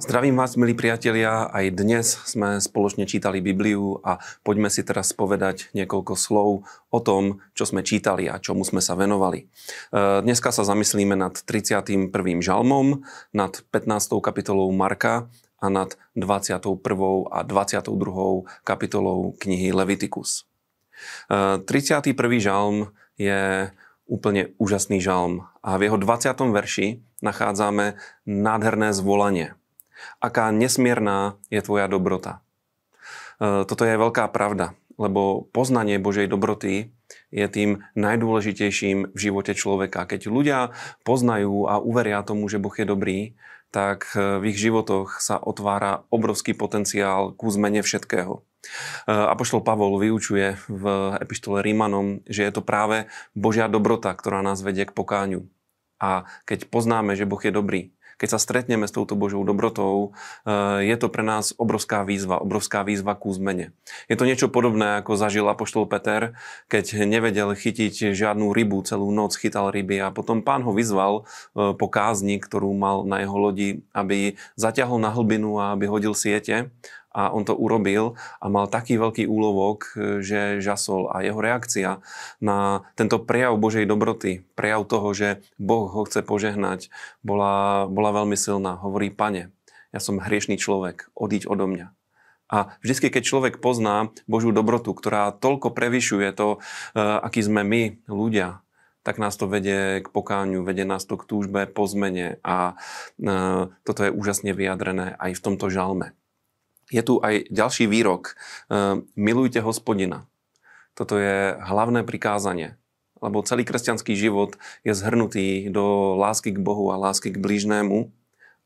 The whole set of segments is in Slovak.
Zdravím vás, milí priatelia. Aj dnes sme spoločne čítali Bibliu a poďme si teraz povedať niekoľko slov o tom, čo sme čítali a čomu sme sa venovali. E, dneska sa zamyslíme nad 31. žalmom, nad 15. kapitolou Marka a nad 21. a 22. kapitolou knihy Leviticus. 31. E, žalm je úplne úžasný žalm a v jeho 20. verši nachádzame nádherné zvolanie – aká nesmierná je tvoja dobrota. E, toto je veľká pravda, lebo poznanie Božej dobroty je tým najdôležitejším v živote človeka. Keď ľudia poznajú a uveria tomu, že Boh je dobrý, tak v ich životoch sa otvára obrovský potenciál ku zmene všetkého. E, Apoštol Pavol vyučuje v epištole Rímanom, že je to práve Božia dobrota, ktorá nás vedie k pokáňu. A keď poznáme, že Boh je dobrý, keď sa stretneme s touto Božou dobrotou, eh, je to pre nás obrovská výzva, obrovská výzva ku zmene. Je to niečo podobné, ako zažil Apoštol Peter, keď nevedel chytiť žiadnu rybu, celú noc chytal ryby a potom pán ho vyzval eh, po kázni, ktorú mal na jeho lodi, aby zaťahol na hlbinu a aby hodil siete a on to urobil a mal taký veľký úlovok, že žasol a jeho reakcia na tento prejav Božej dobroty, prejav toho, že Boh ho chce požehnať, bola, bola veľmi silná. Hovorí, pane, ja som hriešný človek, odiť odo mňa. A vždy, keď človek pozná Božiu dobrotu, ktorá toľko prevyšuje to, eh, aký sme my, ľudia, tak nás to vedie k pokáňu, vedie nás to k túžbe po zmene a eh, toto je úžasne vyjadrené aj v tomto žalme je tu aj ďalší výrok. Ehm, milujte hospodina. Toto je hlavné prikázanie. Lebo celý kresťanský život je zhrnutý do lásky k Bohu a lásky k blížnému.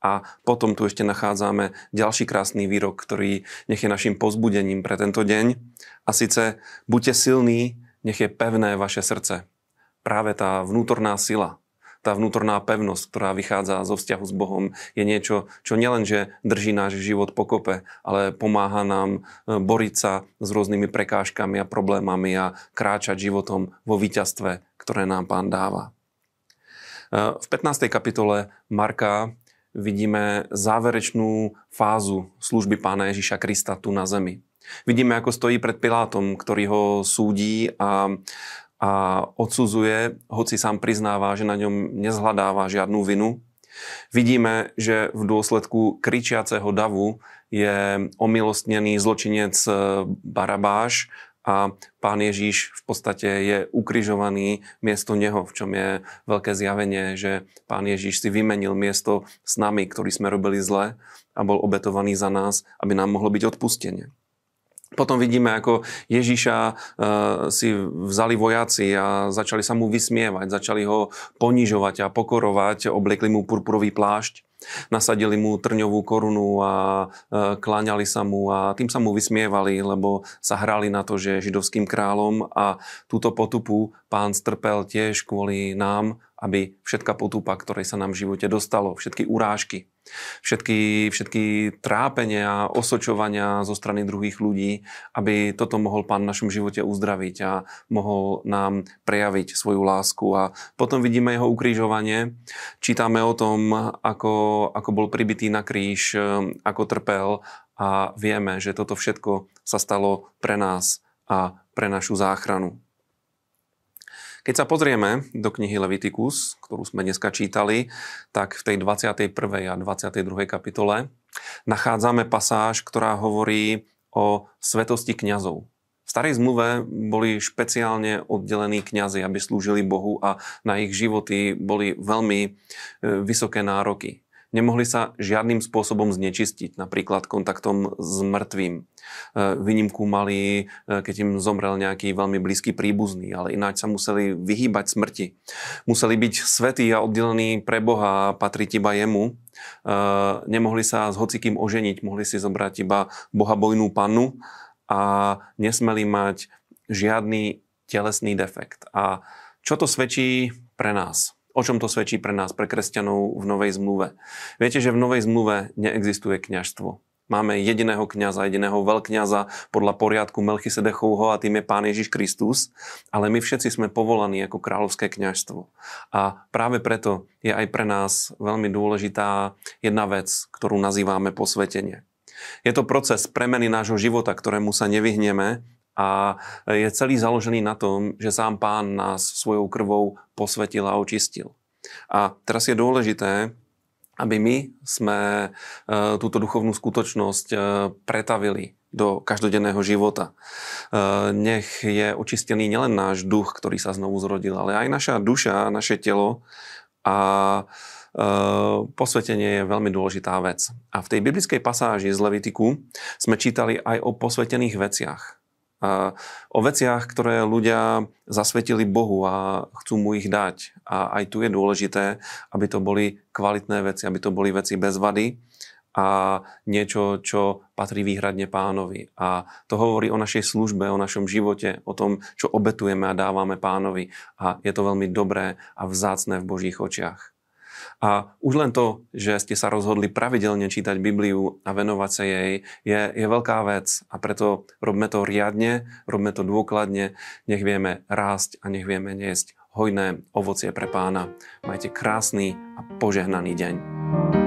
A potom tu ešte nachádzame ďalší krásny výrok, ktorý nech je našim pozbudením pre tento deň. A síce buďte silní, nech je pevné vaše srdce. Práve tá vnútorná sila, tá vnútorná pevnosť, ktorá vychádza zo vzťahu s Bohom, je niečo, čo nielenže drží náš život pokope, ale pomáha nám e, boriť sa s rôznymi prekážkami a problémami a kráčať životom vo víťazstve, ktoré nám Pán dáva. E, v 15. kapitole Marka vidíme záverečnú fázu služby Pána Ježiša Krista tu na zemi. Vidíme, ako stojí pred Pilátom, ktorý ho súdí a a odsudzuje, hoci sám priznáva, že na ňom nezhľadáva žiadnu vinu. Vidíme, že v dôsledku kričiaceho davu je omilostnený zločinec e, Barabáš a pán Ježíš v podstate je ukrižovaný miesto neho, v čom je veľké zjavenie, že pán Ježíš si vymenil miesto s nami, ktorí sme robili zle a bol obetovaný za nás, aby nám mohlo byť odpustenie. Potom vidíme, ako Ježiša uh, si vzali vojaci a začali sa mu vysmievať, začali ho ponižovať a pokorovať, obliekli mu purpurový plášť, nasadili mu trňovú korunu a uh, kláňali sa mu a tým sa mu vysmievali, lebo sa hrali na to, že je židovským kráľom a túto potupu pán strpel tiež kvôli nám, aby všetka potupa, ktorej sa nám v živote dostalo, všetky urážky, všetky, všetky trápenia, osočovania zo strany druhých ľudí, aby toto mohol Pán v našom živote uzdraviť a mohol nám prejaviť svoju lásku. A potom vidíme jeho ukrižovanie, čítame o tom, ako, ako bol pribitý na kríž, ako trpel a vieme, že toto všetko sa stalo pre nás a pre našu záchranu. Keď sa pozrieme do knihy Leviticus, ktorú sme dneska čítali, tak v tej 21. a 22. kapitole nachádzame pasáž, ktorá hovorí o svetosti kňazov. V starej zmluve boli špeciálne oddelení kňazi, aby slúžili Bohu a na ich životy boli veľmi e, vysoké nároky nemohli sa žiadnym spôsobom znečistiť, napríklad kontaktom s mŕtvým. E, výnimku mali, e, keď im zomrel nejaký veľmi blízky príbuzný, ale ináč sa museli vyhýbať smrti. Museli byť svetí a oddelení pre Boha a patriť iba jemu. E, nemohli sa s hocikým oženiť, mohli si zobrať iba bohabojnú pannu a nesmeli mať žiadny telesný defekt. A čo to svedčí pre nás? O čom to svedčí pre nás, pre kresťanov v Novej zmluve? Viete, že v Novej zmluve neexistuje kňažstvo. Máme jediného kňaza, jediného veľkňaza podľa poriadku Melchisedechovho a tým je Pán Ježiš Kristus, ale my všetci sme povolaní ako kráľovské kňažstvo. A práve preto je aj pre nás veľmi dôležitá jedna vec, ktorú nazývame posvetenie. Je to proces premeny nášho života, ktorému sa nevyhneme a je celý založený na tom, že sám Pán nás svojou krvou posvetil a očistil. A teraz je dôležité, aby my sme e, túto duchovnú skutočnosť e, pretavili do každodenného života. E, nech je očistený nielen náš duch, ktorý sa znovu zrodil, ale aj naša duša, naše telo a posvetenie je veľmi dôležitá vec. A v tej biblickej pasáži z Levitiku sme čítali aj o posvetených veciach o veciach, ktoré ľudia zasvetili Bohu a chcú mu ich dať. A aj tu je dôležité, aby to boli kvalitné veci, aby to boli veci bez vady a niečo, čo patrí výhradne pánovi. A to hovorí o našej službe, o našom živote, o tom, čo obetujeme a dávame pánovi. A je to veľmi dobré a vzácne v Božích očiach. A už len to, že ste sa rozhodli pravidelne čítať Bibliu a venovať sa jej, je, je veľká vec. A preto robme to riadne, robme to dôkladne, nech vieme rásť a nech vieme niesť hojné ovocie pre pána. Majte krásny a požehnaný deň.